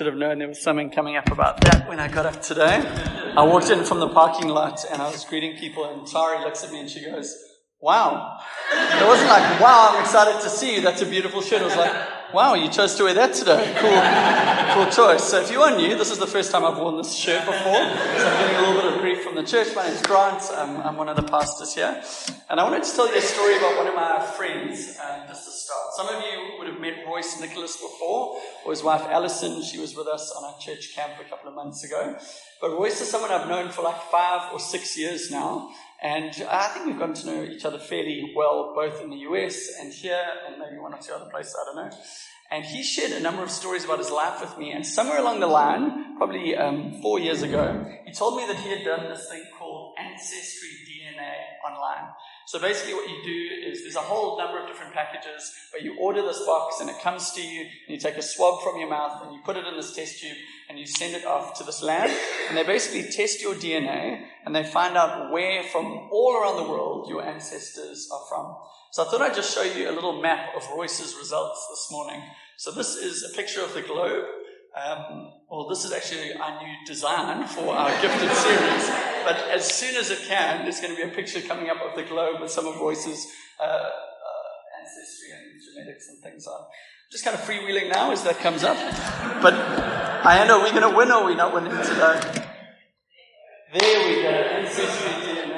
Should have known there was something coming up about that when I got up today. I walked in from the parking lot and I was greeting people, and Tari looks at me and she goes, Wow. It wasn't like, Wow, I'm excited to see you. That's a beautiful shirt. It was like, Wow, you chose to wear that today. Cool, cool choice. So if you are new, this is the first time I've worn this shirt before. So I'm getting a little bit from the church. My name's Grant. I'm, I'm one of the pastors here. And I wanted to tell you a story about one of my friends, um, just to start. Some of you would have met Royce Nicholas before, or his wife Alison. She was with us on our church camp a couple of months ago. But Royce is someone I've known for like five or six years now. And I think we've gotten to know each other fairly well, both in the US and here, and maybe one or two other places, I don't know. And he shared a number of stories about his life with me. And somewhere along the line, probably um, four years ago, he told me that he had done this thing called Ancestry DNA online. So basically what you do is there's a whole number of different packages where you order this box and it comes to you and you take a swab from your mouth and you put it in this test tube and you send it off to this lab and they basically test your DNA and they find out where from all around the world your ancestors are from. So I thought I'd just show you a little map of Royce's results this morning. So this is a picture of the globe. Um, well, this is actually our new design for our gifted series. But as soon as it can, there's going to be a picture coming up of the globe with some of Royce's uh, uh, ancestry and genetics and things on. Just kind of freewheeling now as that comes up. But I know we're going to win or we're not winning today. There we go. Ancestry.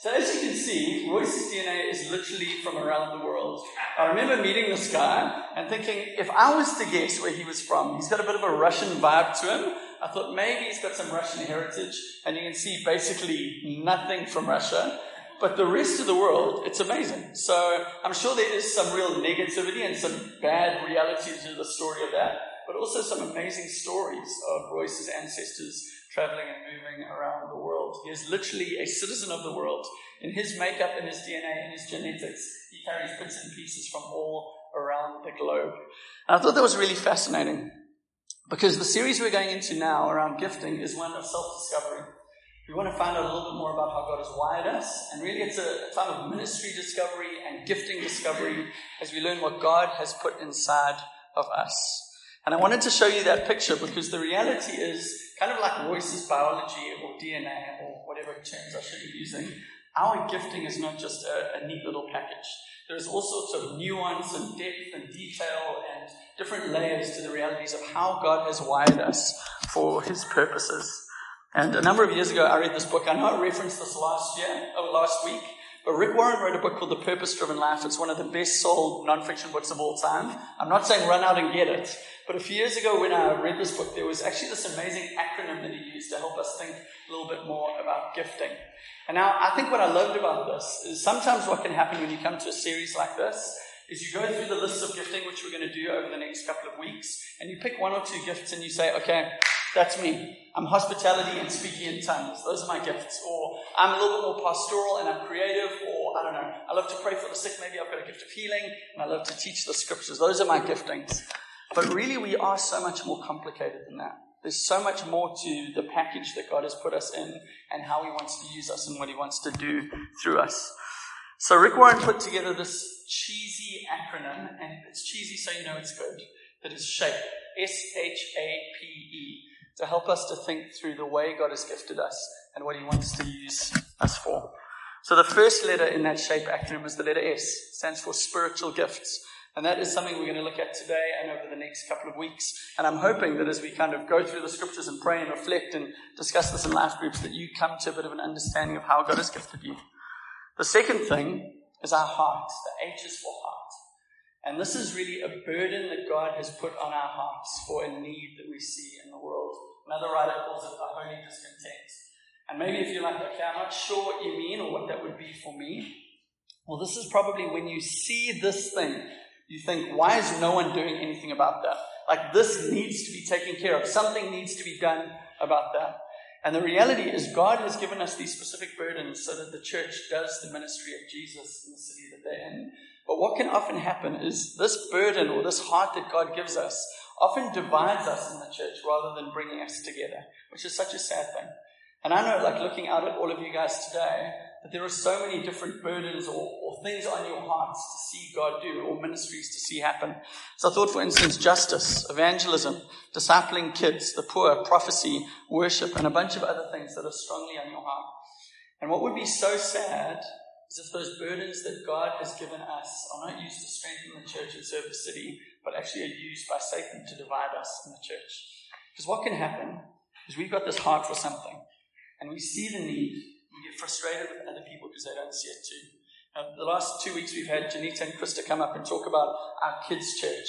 So as you can see, Royce's DNA is literally from around the world. I remember meeting this guy and thinking, if I was to guess where he was from, he's got a bit of a Russian vibe to him. I thought maybe he's got some Russian heritage, and you can see basically nothing from Russia. But the rest of the world, it's amazing. So I'm sure there is some real negativity and some bad reality to the story of that, but also some amazing stories of Royce's ancestors traveling and moving around the world. He is literally a citizen of the world. In his makeup, in his DNA, in his genetics, he carries bits and pieces from all around the globe. And I thought that was really fascinating because the series we're going into now around gifting is one of self-discovery. We want to find out a little bit more about how God has wired us, and really it's a, time of ministry discovery and gifting discovery as we learn what God has put inside of us. And I wanted to show you that picture because the reality is kind of like Royce's biology or DNA or whatever terms I should be using. Our gifting is not just a, a neat little package. There's all sorts of nuance and depth and detail and different layers to the realities of how God has wired us for His purposes. And a number of years ago, I read this book. I know I referenced this last year, or last week, Rick Warren wrote a book called The Purpose Driven Life. It's one of the best sold nonfiction books of all time. I'm not saying run out and get it, but a few years ago when I read this book, there was actually this amazing acronym that he used to help us think a little bit more about gifting. And now I think what I loved about this is sometimes what can happen when you come to a series like this is you go through the list of gifting, which we're going to do over the next couple of weeks, and you pick one or two gifts and you say, okay, that's me. I'm hospitality and speaking in tongues. Those are my gifts. Or I'm a little bit more pastoral and I'm creative. Or I don't know. I love to pray for the sick. Maybe I've got a gift of healing and I love to teach the scriptures. Those are my giftings. But really, we are so much more complicated than that. There's so much more to the package that God has put us in and how He wants to use us and what He wants to do through us. So Rick Warren put together this cheesy acronym, and it's cheesy so you know it's good. That is SHAPE. S-H-A-P-E to help us to think through the way God has gifted us and what He wants to use us for. So the first letter in that shape acronym is the letter S, it stands for spiritual gifts. And that is something we're going to look at today and over the next couple of weeks. And I'm hoping that as we kind of go through the scriptures and pray and reflect and discuss this in life groups, that you come to a bit of an understanding of how God has gifted you. The second thing is our heart. The H is for heart. And this is really a burden that God has put on our hearts for a need that we see in the world. Another writer calls it a holy discontent. And maybe if you're like, okay, I'm not sure what you mean or what that would be for me. Well, this is probably when you see this thing, you think, why is no one doing anything about that? Like, this needs to be taken care of. Something needs to be done about that. And the reality is, God has given us these specific burdens so that the church does the ministry of Jesus in the city that they're in. But what can often happen is this burden or this heart that God gives us often divides us in the church rather than bringing us together, which is such a sad thing. And I know, like looking out at all of you guys today, that there are so many different burdens or, or things on your hearts to see God do or ministries to see happen. So I thought, for instance, justice, evangelism, discipling kids, the poor, prophecy, worship, and a bunch of other things that are strongly on your heart. And what would be so sad is if those burdens that God has given us are not used to strengthen the church and serve the city, but actually are used by Satan to divide us in the church. Because what can happen is we've got this heart for something, and we see the need, we get frustrated with other people because they don't see it too. Now, the last two weeks we've had Janita and Krista come up and talk about our kids' church.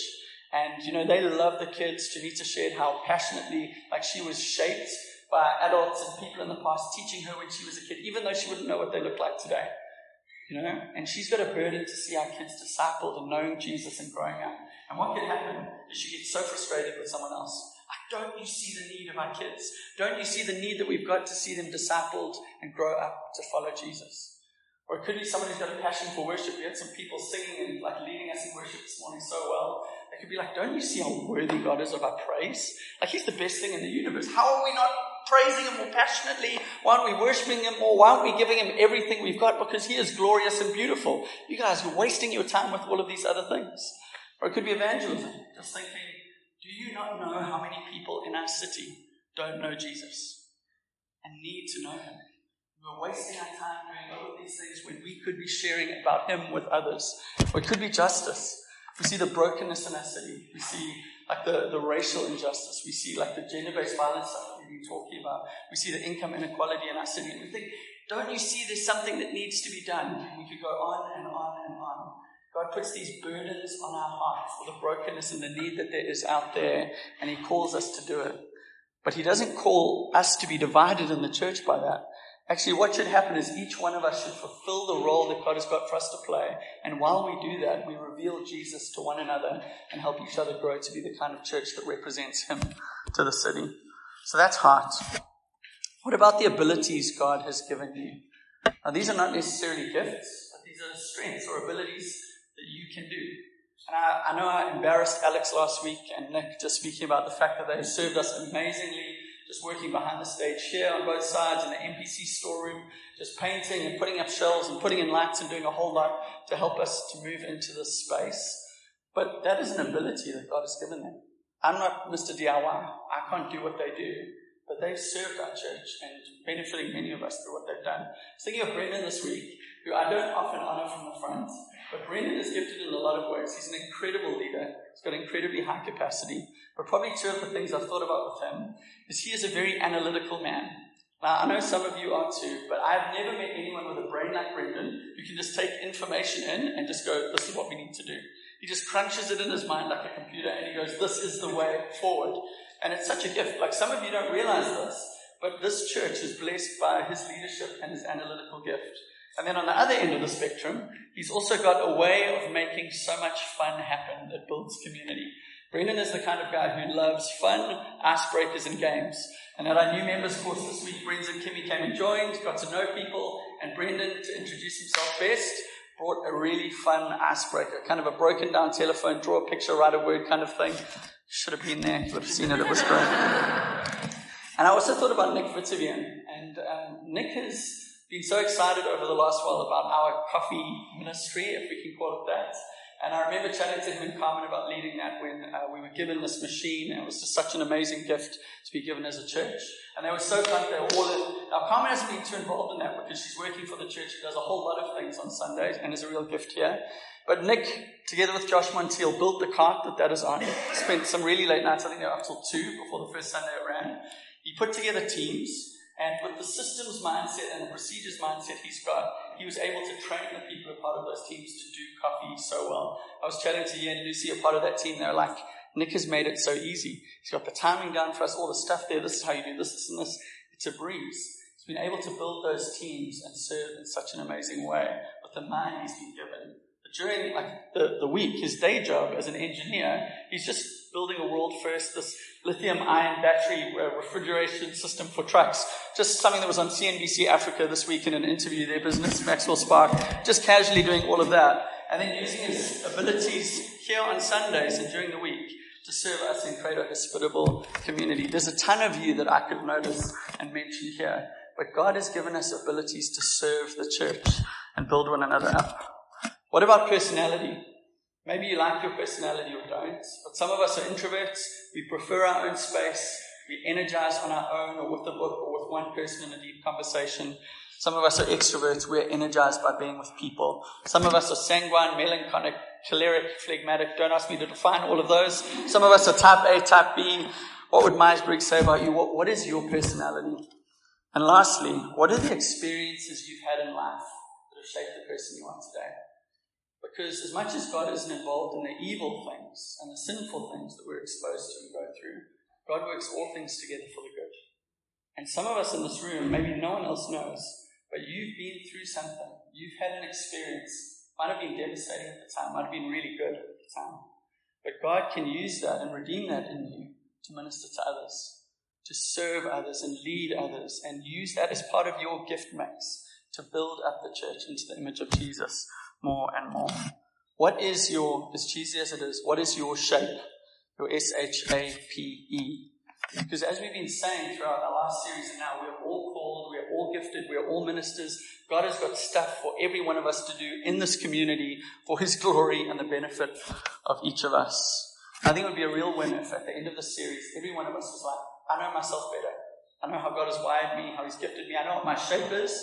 And, you know, they love the kids. Janita shared how passionately, like she was shaped by adults and people in the past teaching her when she was a kid, even though she wouldn't know what they look like today. You know, and she's got a burden to see our kids discipled and knowing Jesus and growing up. And what can happen is you get so frustrated with someone else. Like, don't you see the need of our kids? Don't you see the need that we've got to see them discipled and grow up to follow Jesus? Or it could be someone who's got a passion for worship. We had some people singing and like leading us in worship this morning so well. They could be like, don't you see how worthy God is of our praise? Like he's the best thing in the universe. How are we not praising Him more passionately? Why aren't we worshiping Him more? Why aren't we giving Him everything we've got? Because He is glorious and beautiful. You guys, you're wasting your time with all of these other things. Or it could be evangelism. Just thinking, do you not know how many people in our city don't know Jesus and need to know Him? We're wasting our time doing all of these things when we could be sharing about Him with others. Or it could be justice. We see the brokenness in our city. We see like the, the racial injustice. We see like the gender-based violence stuff we've been talking about. We see the income inequality in our city. And we think, don't you see there's something that needs to be done? And we could go on and on and on. God puts these burdens on our hearts for the brokenness and the need that there is out there, and He calls us to do it. But He doesn't call us to be divided in the church by that. Actually, what should happen is each one of us should fulfill the role that God has got for us to play. And while we do that, we reveal Jesus to one another and help each other grow to be the kind of church that represents Him to the city. So that's heart. What about the abilities God has given you? Now, these are not necessarily gifts, but these are strengths or abilities that you can do. And I, I know I embarrassed Alex last week and Nick just speaking about the fact that they served us amazingly just working behind the stage here on both sides in the MPC storeroom, just painting and putting up shelves and putting in lights and doing a whole lot to help us to move into this space. But that is an ability that God has given them. I'm not Mr. DIY. I can't do what they do. But they've served our church and benefiting many of us through what they've done. I was thinking of Brendan this week, who I don't often honor from the front, but Brendan is gifted in a lot of ways. He's an incredible leader. He's got incredibly high capacity. But probably two of the things I've thought about with him is he is a very analytical man. Now, I know some of you are too, but I've never met anyone with a brain like Brendan who can just take information in and just go, this is what we need to do. He just crunches it in his mind like a computer and he goes, this is the way forward. And it's such a gift. Like some of you don't realize this, but this church is blessed by his leadership and his analytical gift. And then on the other end of the spectrum, he's also got a way of making so much fun happen that builds community. Brendan is the kind of guy who loves fun, icebreakers, and games. And at our new members course this week, Brendan and Kimmy came and joined, got to know people, and Brendan, to introduce himself best, brought a really fun icebreaker, kind of a broken down telephone, draw a picture, write a word kind of thing. Should have been there, you would have seen it, it was great. And I also thought about Nick Vitavian, and um, Nick has been so excited over the last while about our coffee ministry, if we can call it that. And I remember chatting to him and Carmen about leading that when uh, we were given this machine. It was just such an amazing gift to be given as a church. And they were so glad they were all in. Now, Carmen hasn't been too involved in that because she's working for the church. She does a whole lot of things on Sundays and is a real gift here. But Nick, together with Josh Montiel, built the cart that that is on. Spent some really late nights. I think they were up till two before the first Sunday it ran. He put together teams. And with the systems mindset and the procedures mindset he's got, he was able to train the people who are part of those teams to do coffee so well. I was chatting to Ian and Lucy, a part of that team. They're like, Nick has made it so easy. He's got the timing down for us, all the stuff there. This is how you do this, this, and this. It's a breeze. He's been able to build those teams and serve in such an amazing way with the mind he's been given. But during like the, the week, his day job as an engineer, he's just building a world first, this lithium ion battery uh, refrigeration system for trucks. Just something that was on CNBC Africa this week in an interview, their business, Maxwell Spark, just casually doing all of that. And then using his abilities here on Sundays and during the week to serve us and create a hospitable community. There's a ton of you that I could notice and mention here. but God has given us abilities to serve the church and build one another up. What about personality? Maybe you like your personality or don't, but some of us are introverts. We prefer our own space. We energize on our own or with a book or with one person in a deep conversation. Some of us are extroverts. We're energized by being with people. Some of us are sanguine, melancholic, choleric, phlegmatic. Don't ask me to define all of those. Some of us are type A, type B. What would Myers-Briggs say about you? What, what is your personality? And lastly, what are the experiences you've had in life that have shaped the person you are today? Because as much as God isn't involved in the evil things and the sinful things that we're exposed to and go through, God works all things together for the good. And some of us in this room, maybe no one else knows, but you've been through something. You've had an experience. Might have been devastating at the time, might have been really good at the time. But God can use that and redeem that in you to minister to others, to serve others and lead others, and use that as part of your gift mix to build up the church into the image of Jesus more and more. What is your, as cheesy as it is, what is your shape? Your S H A P E. Because as we've been saying throughout our last series and now, we're all called, we're all gifted, we're all ministers. God has got stuff for every one of us to do in this community for His glory and the benefit of each of us. I think it would be a real win if at the end of the series, every one of us was like, I know myself better. I know how God has wired me, how He's gifted me. I know what my shape is.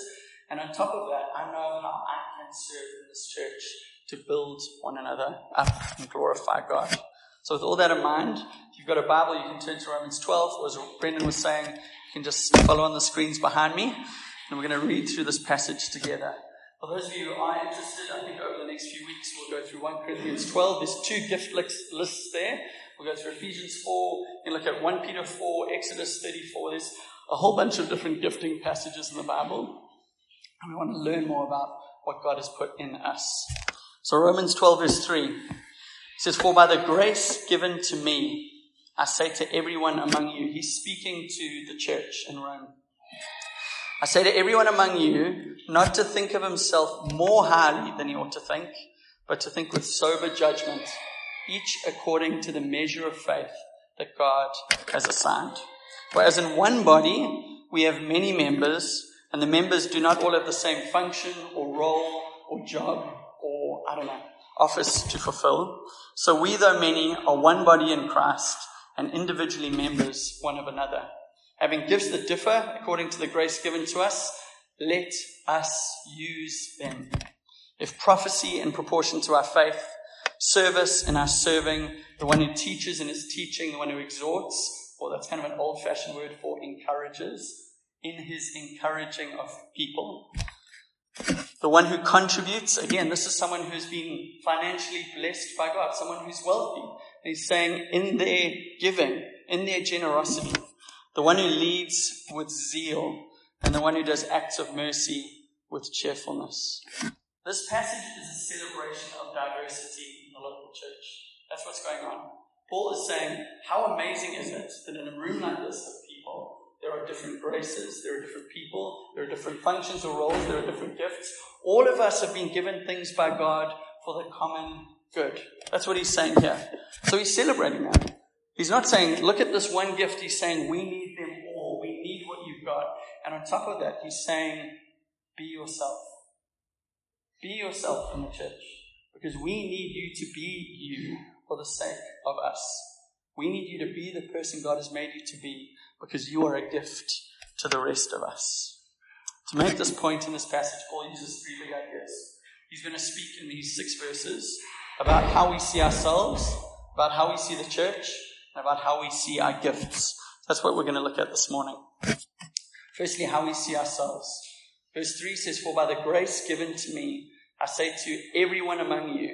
And on top of that, I know how I can serve in this church to build one another up and glorify God. So with all that in mind, if you've got a Bible, you can turn to Romans 12. As Brendan was saying, you can just follow on the screens behind me. And we're going to read through this passage together. For those of you who are interested, I think over the next few weeks we'll go through 1 Corinthians 12. There's two gift lists there. We'll go through Ephesians 4, and look at 1 Peter 4, Exodus 34. There's a whole bunch of different gifting passages in the Bible. And we want to learn more about what God has put in us. So Romans 12 verse 3 says, For by the grace given to me, I say to everyone among you, he's speaking to the church in Rome. I say to everyone among you, not to think of himself more highly than he ought to think, but to think with sober judgment, each according to the measure of faith that God has assigned. For as in one body, we have many members, and the members do not all have the same function or role or job or, I don't know, office to fulfill. So we, though many, are one body in Christ and individually members one of another. Having gifts that differ according to the grace given to us, let us use them. If prophecy in proportion to our faith, service in our serving, the one who teaches in his teaching, the one who exhorts, or that's kind of an old fashioned word for encourages, in his encouraging of people. The one who contributes, again, this is someone who's been financially blessed by God, someone who's wealthy. He's saying in their giving, in their generosity, the one who leads with zeal, and the one who does acts of mercy with cheerfulness. This passage is a celebration of diversity in the local church. That's what's going on. Paul is saying, How amazing is it that in a room like this of people, there are different graces, there are different people, there are different functions or roles, there are different gifts. All of us have been given things by God for the common good. That's what he's saying here. So he's celebrating that. He's not saying, look at this one gift. He's saying, we need them all. We need what you've got. And on top of that, he's saying, be yourself. Be yourself in the church. Because we need you to be you for the sake of us. We need you to be the person God has made you to be because you are a gift to the rest of us. To make this point in this passage, Paul uses three big ideas. He's going to speak in these six verses about how we see ourselves, about how we see the church, and about how we see our gifts. That's what we're going to look at this morning. Firstly, how we see ourselves. Verse 3 says, For by the grace given to me, I say to everyone among you,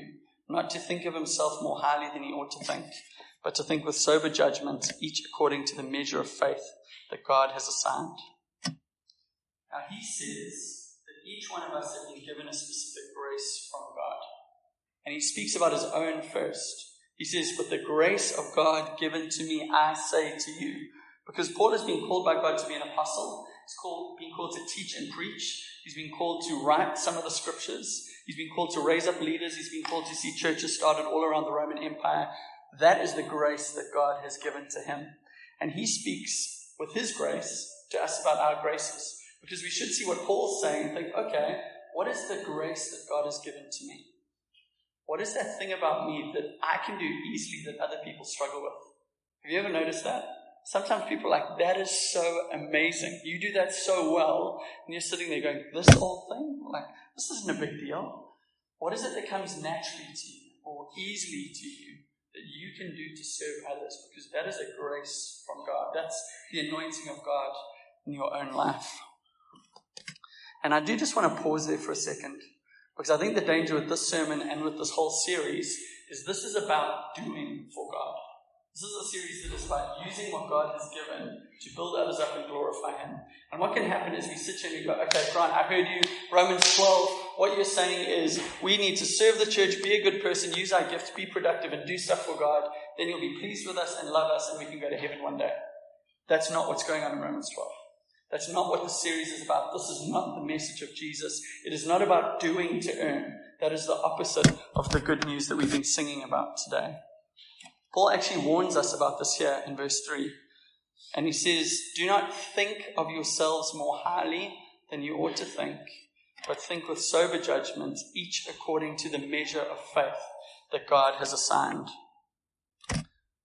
not to think of himself more highly than he ought to think, but to think with sober judgment, each according to the measure of faith that God has assigned. Now, he says that each one of us has been given a specific grace from God. And he speaks about his own first. He says, With the grace of God given to me, I say to you. Because Paul has been called by God to be an apostle. He's called, been called to teach and preach. He's been called to write some of the scriptures. He's been called to raise up leaders. He's been called to see churches started all around the Roman Empire. That is the grace that God has given to him. And he speaks with his grace to us about our graces. Because we should see what Paul's saying and think, okay, what is the grace that God has given to me? What is that thing about me that I can do easily that other people struggle with? Have you ever noticed that? Sometimes people are like, that is so amazing. You do that so well. And you're sitting there going, this whole thing? Like, this isn't a big deal. What is it that comes naturally to you or easily to you that you can do to serve others? Because that is a grace from God. That's the anointing of God in your own life. And I do just want to pause there for a second because I think the danger with this sermon and with this whole series is this is about doing for God. This is a series that is about using what God has given to build others up and glorify Him. And what can happen is we sit here and we go, okay, Brian, I heard you, Romans 12. What you're saying is we need to serve the church, be a good person, use our gifts, be productive, and do stuff for God. Then you'll be pleased with us and love us, and we can go to heaven one day. That's not what's going on in Romans 12. That's not what the series is about. This is not the message of Jesus. It is not about doing to earn. That is the opposite of the good news that we've been singing about today. Paul actually warns us about this here in verse 3. And he says, Do not think of yourselves more highly than you ought to think, but think with sober judgment, each according to the measure of faith that God has assigned.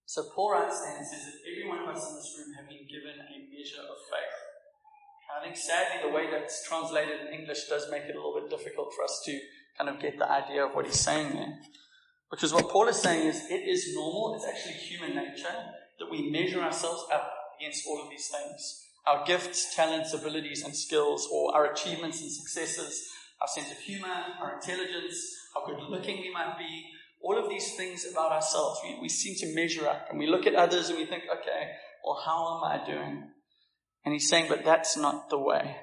So Paul writes and says that every one of us in this room have been given a measure of faith. I think sadly the way that's translated in English does make it a little bit difficult for us to kind of get the idea of what he's saying there. Because what Paul is saying is it is normal, it's actually human nature that we measure ourselves up against all of these things. Our gifts, talents, abilities, and skills, or our achievements and successes, our sense of humor, our intelligence, how good looking we might be, all of these things about ourselves, we, we seem to measure up and we look at others and we think, okay, well, how am I doing? And he's saying, but that's not the way.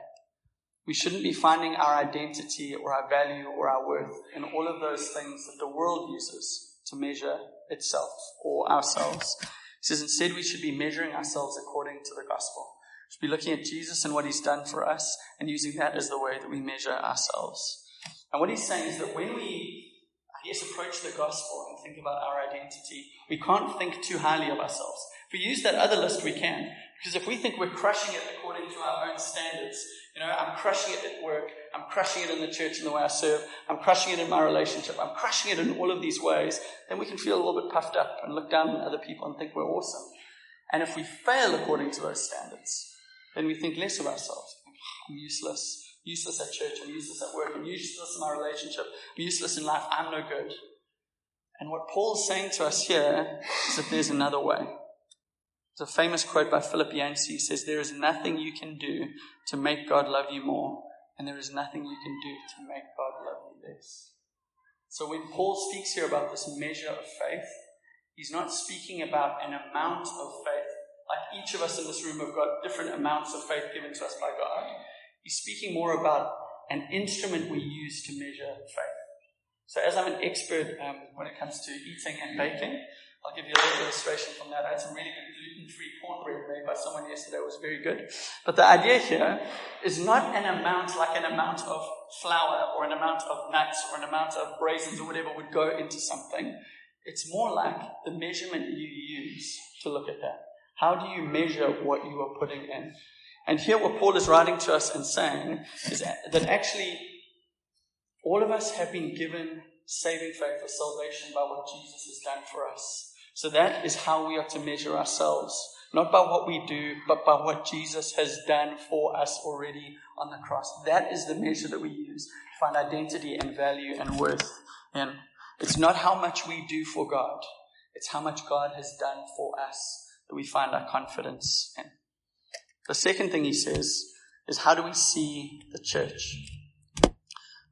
We shouldn't be finding our identity or our value or our worth in all of those things that the world uses to measure itself or ourselves. He says instead we should be measuring ourselves according to the gospel. Should be looking at Jesus and what he's done for us and using that as the way that we measure ourselves. And what he's saying is that when we, I guess, approach the gospel and think about our identity, we can't think too highly of ourselves. If we use that other list, we can. Because if we think we're crushing it according to our own standards, you know, I'm crushing it at work, I'm crushing it in the church in the way I serve, I'm crushing it in my relationship, I'm crushing it in all of these ways, then we can feel a little bit puffed up and look down on other people and think we're awesome. And if we fail according to those standards, then we think less of ourselves. I'm useless. Useless at church, I'm useless at work, I'm useless in my relationship, I'm useless in life, I'm no good. And what Paul's saying to us here is that there's another way. There's a famous quote by Philip Yancey. He says, There is nothing you can do to make God love you more, and there is nothing you can do to make God love you less. So when Paul speaks here about this measure of faith, he's not speaking about an amount of faith. Like each of us in this room have got different amounts of faith given to us by God. He's speaking more about an instrument we use to measure faith. So as I'm an expert um, when it comes to eating and baking, I'll give you a little illustration from that. I had some really good gluten-free cornbread made by someone yesterday. It was very good. But the idea here is not an amount like an amount of flour or an amount of nuts or an amount of raisins or whatever would go into something. It's more like the measurement you use to look at that. How do you measure what you are putting in? And here what Paul is writing to us and saying is that actually all of us have been given saving faith or salvation by what Jesus has done for us. So that is how we are to measure ourselves. Not by what we do, but by what Jesus has done for us already on the cross. That is the measure that we use to find identity and value and worth in. It's not how much we do for God, it's how much God has done for us that we find our confidence in. The second thing he says is how do we see the church?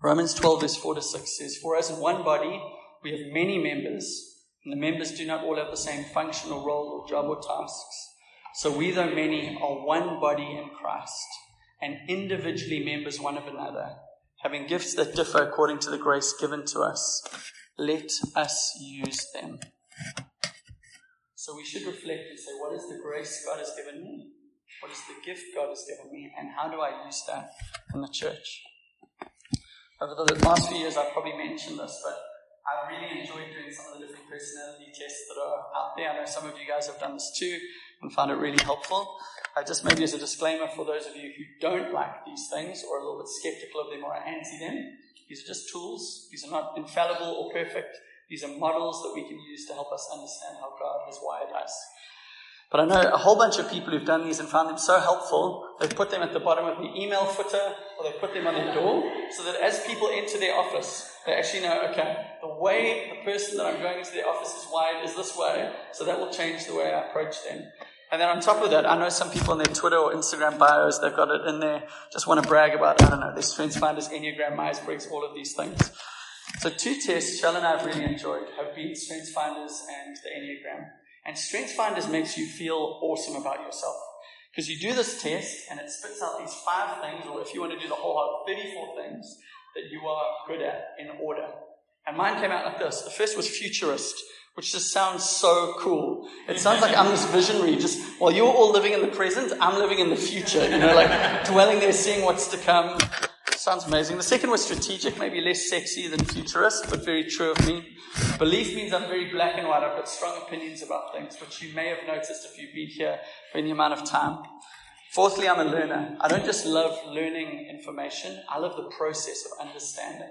Romans 12, verse 4 to 6 says, For as in one body we have many members, and the members do not all have the same function or role or job or tasks. So we, though many, are one body in Christ and individually members one of another, having gifts that differ according to the grace given to us. Let us use them. So we should reflect and say, what is the grace God has given me? What is the gift God has given me? And how do I use that in the church? Over the last few years, I've probably mentioned this, but I really enjoyed doing some of the different personality tests that are out there. I know some of you guys have done this too and found it really helpful. Uh, just maybe as a disclaimer for those of you who don't like these things or are a little bit skeptical of them or are anti them, these are just tools. These are not infallible or perfect. These are models that we can use to help us understand how God has wired us. But I know a whole bunch of people who've done these and found them so helpful, they've put them at the bottom of the email footer or they put them on their door so that as people enter their office, they actually know, okay, the way the person that I'm going into their office is wired is this way, so that will change the way I approach them. And then on top of that, I know some people in their Twitter or Instagram bios, they've got it in there, just want to brag about, I don't know, their Strengths Finders, Enneagram, Myers Briggs, all of these things. So two tests Shell and I have really enjoyed have been Strengths Finders and the Enneagram. And Strengths Finders makes you feel awesome about yourself. Because you do this test and it spits out these five things, or if you want to do the whole lot, 34 things that you are good at in order. And mine came out like this. The first was futurist which just sounds so cool. It sounds like I'm this visionary, just while you're all living in the present, I'm living in the future, you know, like dwelling there, seeing what's to come. Sounds amazing. The second was strategic, maybe less sexy than futurist, but very true of me. Belief means I'm very black and white. I've got strong opinions about things, which you may have noticed if you've been here for any amount of time. Fourthly, I'm a learner. I don't just love learning information, I love the process of understanding.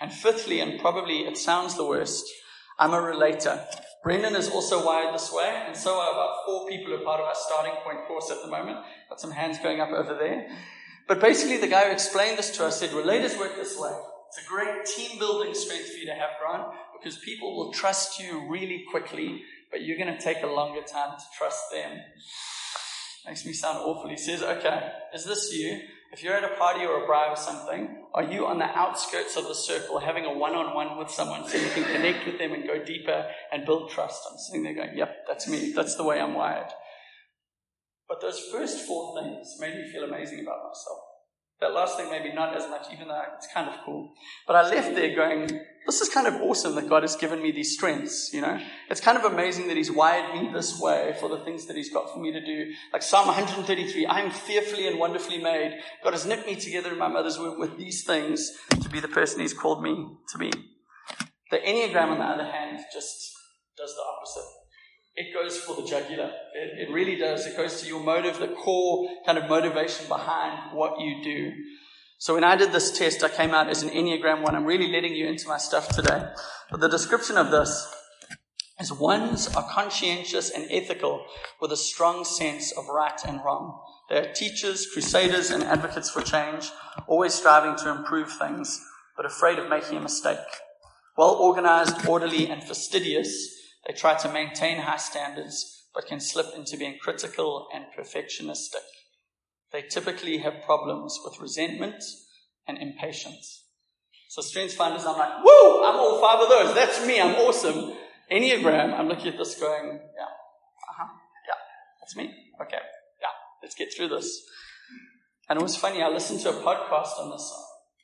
And fifthly, and probably it sounds the worst, I'm a relator. Brendan is also wired this way, and so are about four people who are part of our starting point course at the moment. Got some hands going up over there. But basically, the guy who explained this to us said, Relators work this way. It's a great team building strength for you to have, Grant, because people will trust you really quickly, but you're going to take a longer time to trust them. Makes me sound awful. He says, Okay, is this you? If you're at a party or a bar or something, are you on the outskirts of the circle having a one on one with someone so you can connect with them and go deeper and build trust? I'm sitting there going, yep, that's me. That's the way I'm wired. But those first four things made me feel amazing about myself. That last thing, maybe not as much, even though it's kind of cool. But I left there going, this is kind of awesome that God has given me these strengths, you know? It's kind of amazing that He's wired me this way for the things that He's got for me to do. Like Psalm 133, I am fearfully and wonderfully made. God has knit me together in my mother's womb with these things to be the person He's called me to be. The Enneagram, on the other hand, just does the opposite it goes for the jugular. It, it, really does. It goes to your motive, the core kind of motivation behind what you do. So when I did this test, I came out as an Enneagram 1. I'm really letting you into my stuff today. But the description of this is ones are conscientious and ethical with a strong sense of right and wrong. They are teachers, crusaders, and advocates for change, always striving to improve things, but afraid of making a mistake. Well organized, orderly, and fastidious, they try to maintain high standards, but can slip into being critical and perfectionistic. They typically have problems with resentment and impatience. So strengths finders, I'm like, woo, I'm all five of those. That's me. I'm awesome. Enneagram, I'm looking at this going, yeah, uh-huh, yeah, that's me. Okay, yeah, let's get through this. And it was funny, I listened to a podcast on this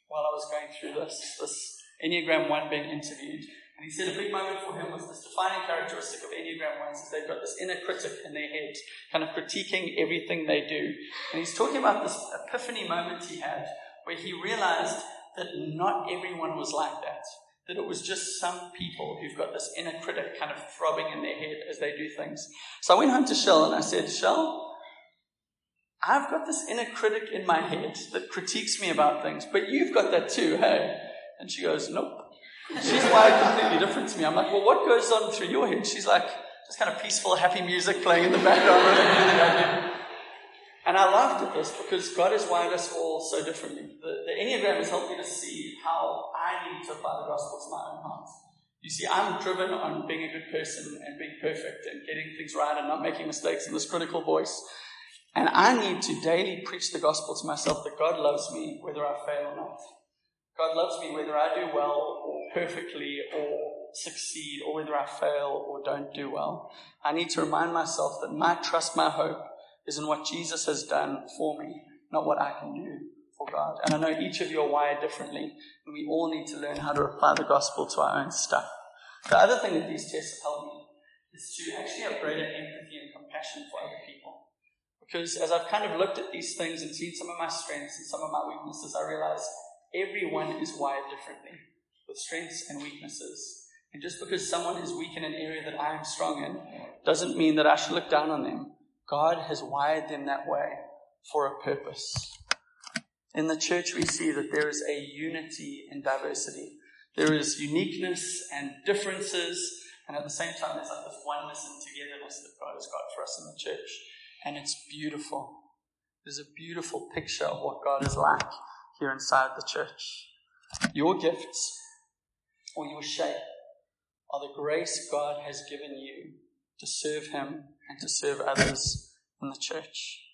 while I was going through this, this Enneagram 1 being interviewed. And he said a big moment for him was this defining characteristic of Enneagram ones is they've got this inner critic in their head, kind of critiquing everything they do. And he's talking about this epiphany moment he had where he realized that not everyone was like that. That it was just some people who've got this inner critic kind of throbbing in their head as they do things. So I went home to Shell and I said, Shell, I've got this inner critic in my head that critiques me about things, but you've got that too, hey? And she goes, Nope. She's wired completely different to me. I'm like, well, what goes on through your head? She's like, just kind of peaceful, happy music playing in the background. And I laughed at this because God has wired us all so differently. The, the Enneagram has helped me to see how I need to apply the gospel to my own heart. You see, I'm driven on being a good person and being perfect and getting things right and not making mistakes in this critical voice. And I need to daily preach the gospel to myself that God loves me whether I fail or not. God loves me whether I do well or perfectly or succeed or whether I fail or don't do well. I need to remind myself that my trust, my hope is in what Jesus has done for me, not what I can do for God. And I know each of you are wired differently, and we all need to learn how to apply the gospel to our own stuff. The other thing that these tests have helped me is to actually have greater empathy and compassion for other people. Because as I've kind of looked at these things and seen some of my strengths and some of my weaknesses, I realize everyone is wired differently with strengths and weaknesses. And just because someone is weak in an area that I am strong in doesn't mean that I should look down on them. God has wired them that way for a purpose. In the church, we see that there is a unity in diversity. There is uniqueness and differences, and at the same time, there's like this oneness and togetherness that God has got for us in the church. And it's beautiful. There's a beautiful picture of what God is like here inside the church. Your gifts or your shape are the grace God has given you to serve Him and to serve others in the church.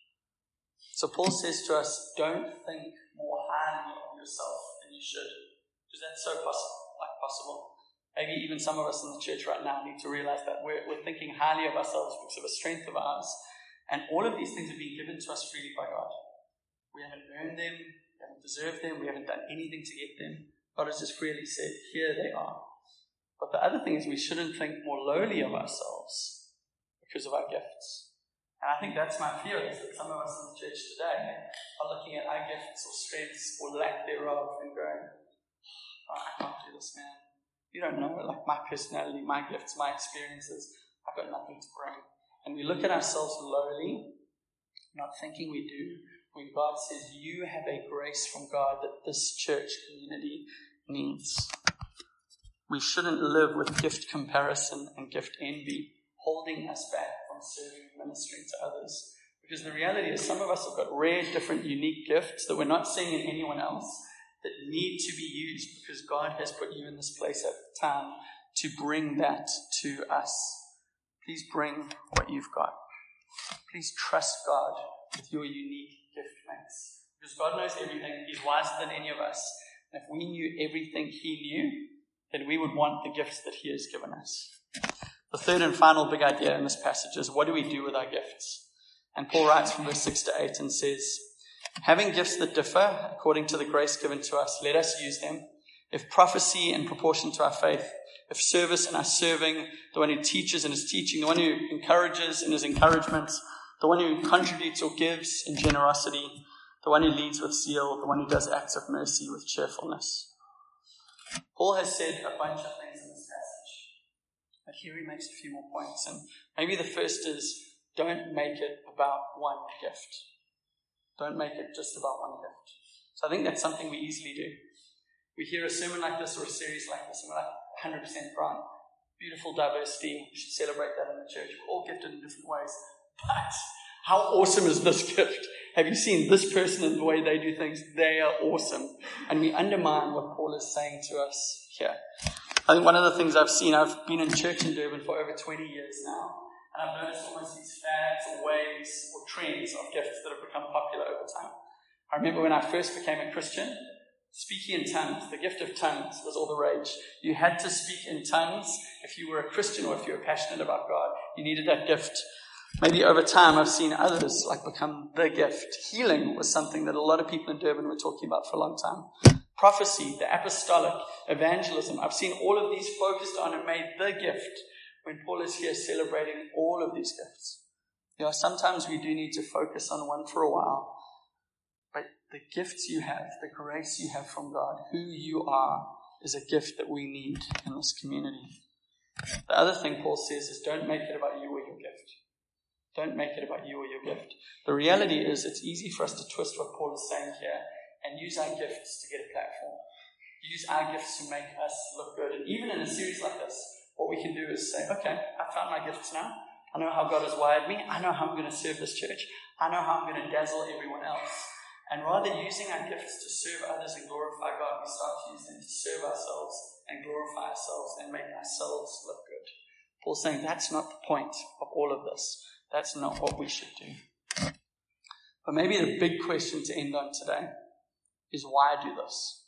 So Paul says to us, don't think more highly of yourself than you should. Because that's so possible, like possible. Maybe even some of us in the church right now need to realize that we're, we're thinking highly of ourselves because of a strength of ours and all of these things have been given to us freely by God. We haven't earned them, we haven't deserved them, we haven't done anything to get them. God has just freely said, Here they are. But the other thing is, we shouldn't think more lowly of ourselves because of our gifts. And I think that's my fear is that some of us in the church today are looking at our gifts or strengths or lack thereof and going, oh, I can't do this, man. You don't know, like my personality, my gifts, my experiences, I've got nothing to bring and we look at ourselves lowly, not thinking we do, when God says, You have a grace from God that this church community needs. We shouldn't live with gift comparison and gift envy holding us back from serving and ministering to others. Because the reality is, some of us have got rare, different, unique gifts that we're not seeing in anyone else that need to be used because God has put you in this place at the time to bring that to us. Please bring what you've got. Please trust God with your unique gift mix. Because God knows everything. He's wiser than any of us. And if we knew everything He knew, then we would want the gifts that He has given us. The third and final big idea in this passage is what do we do with our gifts? And Paul writes from verse 6 to 8 and says, Having gifts that differ according to the grace given to us, let us use them. If prophecy in proportion to our faith, if service in our serving, the one who teaches in his teaching, the one who encourages in his encouragement, the one who contributes or gives in generosity, the one who leads with zeal, the one who does acts of mercy with cheerfulness. Paul has said a bunch of things in this passage, but here he makes a few more points. And maybe the first is don't make it about one gift. Don't make it just about one gift. So I think that's something we easily do. We hear a sermon like this or a series like this, and we're like, 100% right. Beautiful diversity. We should celebrate that in the church. We're all gifted in different ways. But how awesome is this gift? Have you seen this person and the way they do things? They are awesome. And we undermine what Paul is saying to us here. I think one of the things I've seen, I've been in church in Durban for over 20 years now, and I've noticed almost these fads or waves or trends of gifts that have become popular over time. I remember when I first became a Christian, Speaking in tongues, the gift of tongues was all the rage. You had to speak in tongues if you were a Christian or if you were passionate about God. You needed that gift. Maybe over time I've seen others like become the gift. Healing was something that a lot of people in Durban were talking about for a long time. Prophecy, the apostolic, evangelism. I've seen all of these focused on and made the gift when Paul is here celebrating all of these gifts. You know, sometimes we do need to focus on one for a while but the gifts you have, the grace you have from God, who you are, is a gift that we need in this community. The other thing Paul says is don't make it about you or your gift. Don't make it about you or your gift. The reality is it's easy for us to twist what Paul is saying here and use our gifts to get a platform. Use our gifts to make us look good. And even in a series like this, what we can do is say, okay, I found my gifts now. I know how God has wired me. I know how I'm going to serve this church. I know how I'm going to dazzle everyone else. And rather using our gifts to serve others and glorify God, we start to use them to serve ourselves and glorify ourselves and make ourselves look good. Paul's saying that's not the point of all of this. That's not what we should do. But maybe the big question to end on today is why do this?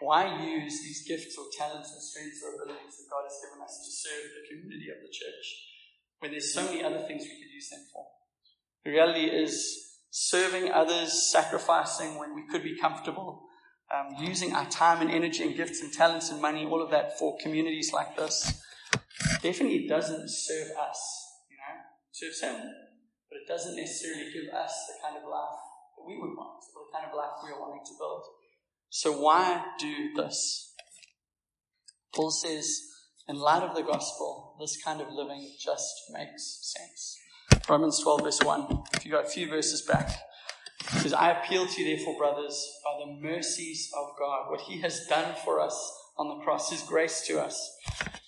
Why use these gifts or talents and strengths or abilities that God has given us to serve the community of the church when there's so many other things we could use them for? The reality is serving others, sacrificing when we could be comfortable, um, using our time and energy and gifts and talents and money, all of that for communities like this, definitely doesn't serve us, serves Him, but it doesn't necessarily give us the kind of life that we would want, or the kind of life we are wanting to build. So why do this? Paul says, in light of the gospel, this kind of living just makes sense. Romans 12, verse 1. If you go a few verses back, says, I appeal to you, therefore, brothers, by the mercies of God, what He has done for us on the cross, His grace to us,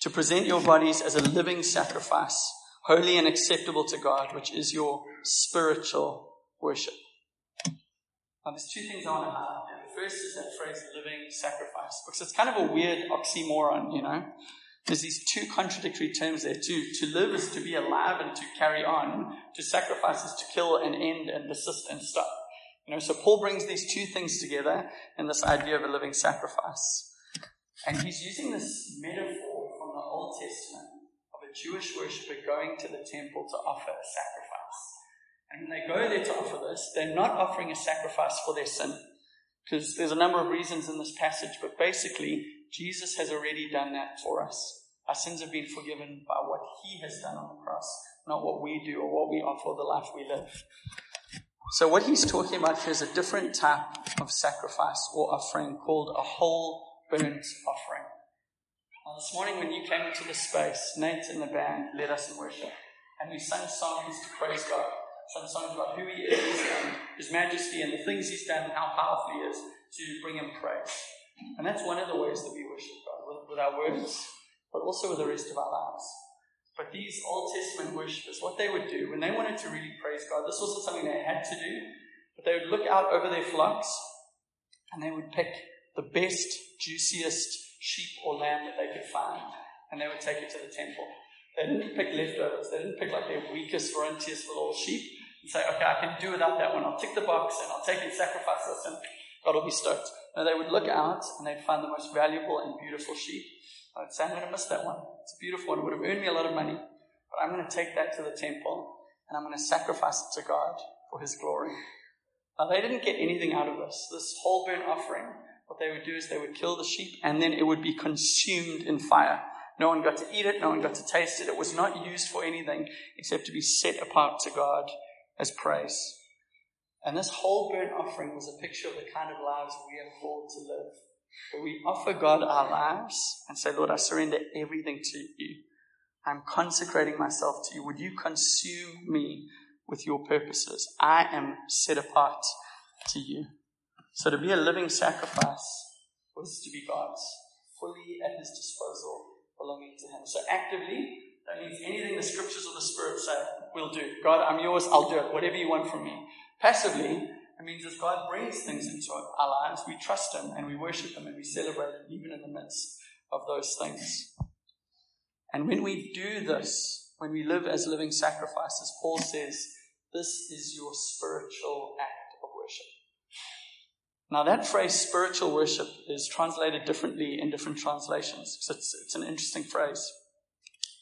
to present your bodies as a living sacrifice, holy and acceptable to God, which is your spiritual worship. Now, there's two things I want to highlight. The first is that phrase, living sacrifice, because it's kind of a weird oxymoron, you know. There's these two contradictory terms there. To, to live is to be alive and to carry on. To sacrifice is to kill and end and desist and stop. You know, so Paul brings these two things together in this idea of a living sacrifice. And he's using this metaphor from the Old Testament Jewish worshiper going to the temple to offer a sacrifice. And when they go there to offer this, they're not offering a sacrifice for their sin. Because there's a number of reasons in this passage, but basically, Jesus has already done that for us. Our sins have been forgiven by what He has done on the cross, not what we do or what we offer, the life we live. So, what he's talking about here is a different type of sacrifice or offering called a whole burnt offering. This morning, when you came into the space, Nate and the band led us in worship, and we sang songs to praise God. Some songs about who He is and His majesty and the things He's done and how powerful He is to bring Him praise. And that's one of the ways that we worship God, with, with our words, but also with the rest of our lives. But these Old Testament worshippers, what they would do when they wanted to really praise God, this wasn't something they had to do, but they would look out over their flocks and they would pick the best, juiciest sheep or lamb that they could find and they would take it to the temple. They didn't pick leftovers. They didn't pick like their weakest, runtiest little sheep and say, okay, I can do without that one. I'll tick the box and I'll take and sacrifice this and God will be stoked. No, they would look out and they'd find the most valuable and beautiful sheep. I'd say, I'm going to miss that one. It's a beautiful one. It would have earned me a lot of money. But I'm going to take that to the temple and I'm going to sacrifice it to God for His glory. Now, they didn't get anything out of this. This whole burnt offering, what they would do is they would kill the sheep and then it would be consumed in fire. No one got to eat it, no one got to taste it. It was not used for anything except to be set apart to God as praise. And this whole burnt offering was a picture of the kind of lives we are called to live. Where we offer God our lives and say, Lord, I surrender everything to you. I'm consecrating myself to you. Would you consume me with your purposes? I am set apart to you. So to be a living sacrifice was to be God's, fully at his disposal, belonging to him. So actively, that means anything the scriptures or the Spirit say, we'll do. God, I'm yours, I'll do it. Whatever you want from me. Passively, it means as God brings things into our lives, we trust Him and we worship Him and we celebrate Him even in the midst of those things. And when we do this, when we live as living sacrifices, Paul says, this is your spiritual act of worship. Now, that phrase spiritual worship is translated differently in different translations. So it's, it's an interesting phrase.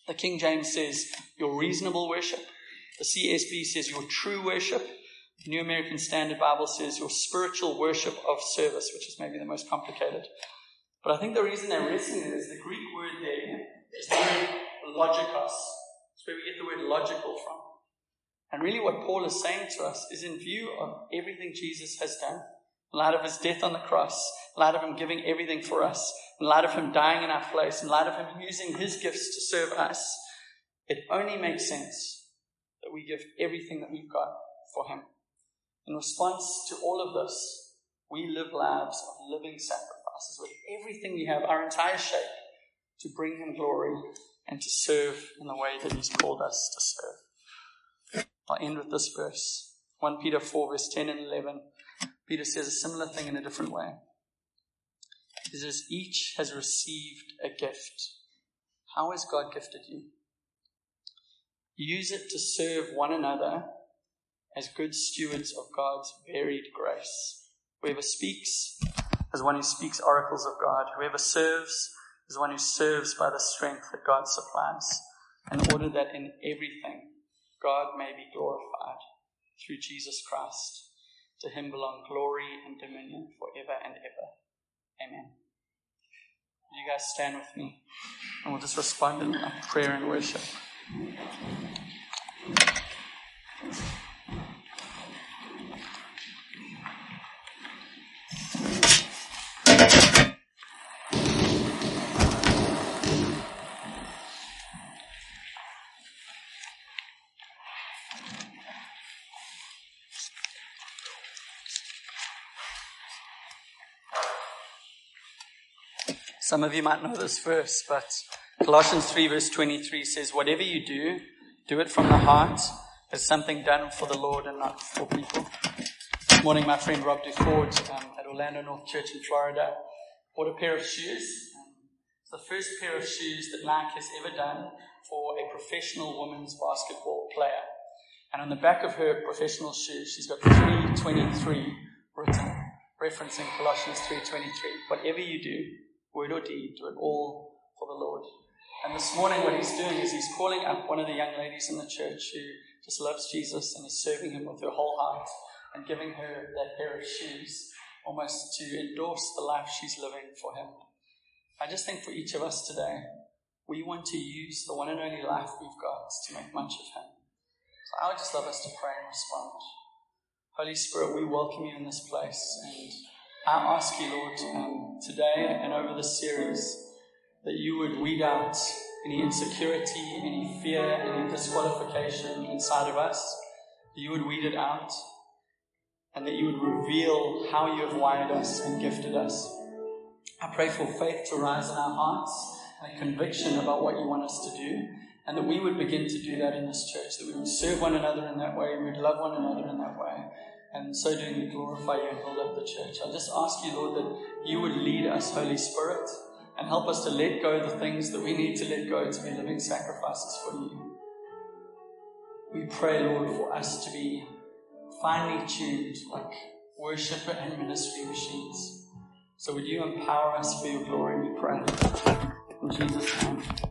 The King James says your reasonable worship. The CSB says your true worship. The New American Standard Bible says your spiritual worship of service, which is maybe the most complicated. But I think the reason they're wrestling it is the Greek word there is the word logikos. It's where we get the word logical from. And really what Paul is saying to us is in view of everything Jesus has done, in light of his death on the cross, in light of him giving everything for us, in light of him dying in our place, in light of him using his gifts to serve us, it only makes sense that we give everything that we've got for him. In response to all of this, we live lives of living sacrifices with everything we have, our entire shape, to bring him glory and to serve in the way that he's called us to serve. I'll end with this verse 1 Peter 4, verse 10 and 11. Peter says a similar thing in a different way. He says, Each has received a gift. How has God gifted you? Use it to serve one another as good stewards of God's varied grace. Whoever speaks is one who speaks oracles of God. Whoever serves is one who serves by the strength that God supplies, in order that in everything God may be glorified through Jesus Christ. To him belong glory and dominion forever and ever. Amen. You guys stand with me, and we'll just respond in prayer and worship. Some of you might know this verse, but Colossians 3 verse 23 says, whatever you do, do it from the heart as something done for the Lord and not for people. This morning, my friend Rob Duford um, at Orlando North Church in Florida bought a pair of shoes. It's the first pair of shoes that Nike has ever done for a professional women's basketball player. And on the back of her professional shoes, she's got 323 written, referencing Colossians 3.23. Whatever you do, do it all for the Lord. And this morning, what he's doing is he's calling up one of the young ladies in the church who just loves Jesus and is serving him with her whole heart and giving her that pair of shoes almost to endorse the life she's living for him. I just think for each of us today, we want to use the one and only life we've got to make much of him. So I would just love us to pray and respond. Holy Spirit, we welcome you in this place. And I ask you, Lord, um, today and over this series, that you would weed out any insecurity, any fear, any disqualification inside of us, that you would weed it out, and that you would reveal how you have wired us and gifted us. I pray for faith to rise in our hearts and a conviction about what you want us to do, and that we would begin to do that in this church, that we would serve one another in that way, we would love one another in that way, and so doing we glorify you and build up the church. I just ask you, Lord, that you would lead us, Holy Spirit and help us to let go the things that we need to let go to be living sacrifices for you. We pray, Lord, for us to be finely tuned like worship and ministry machines. So would you empower us for your glory, we pray. In Jesus' name.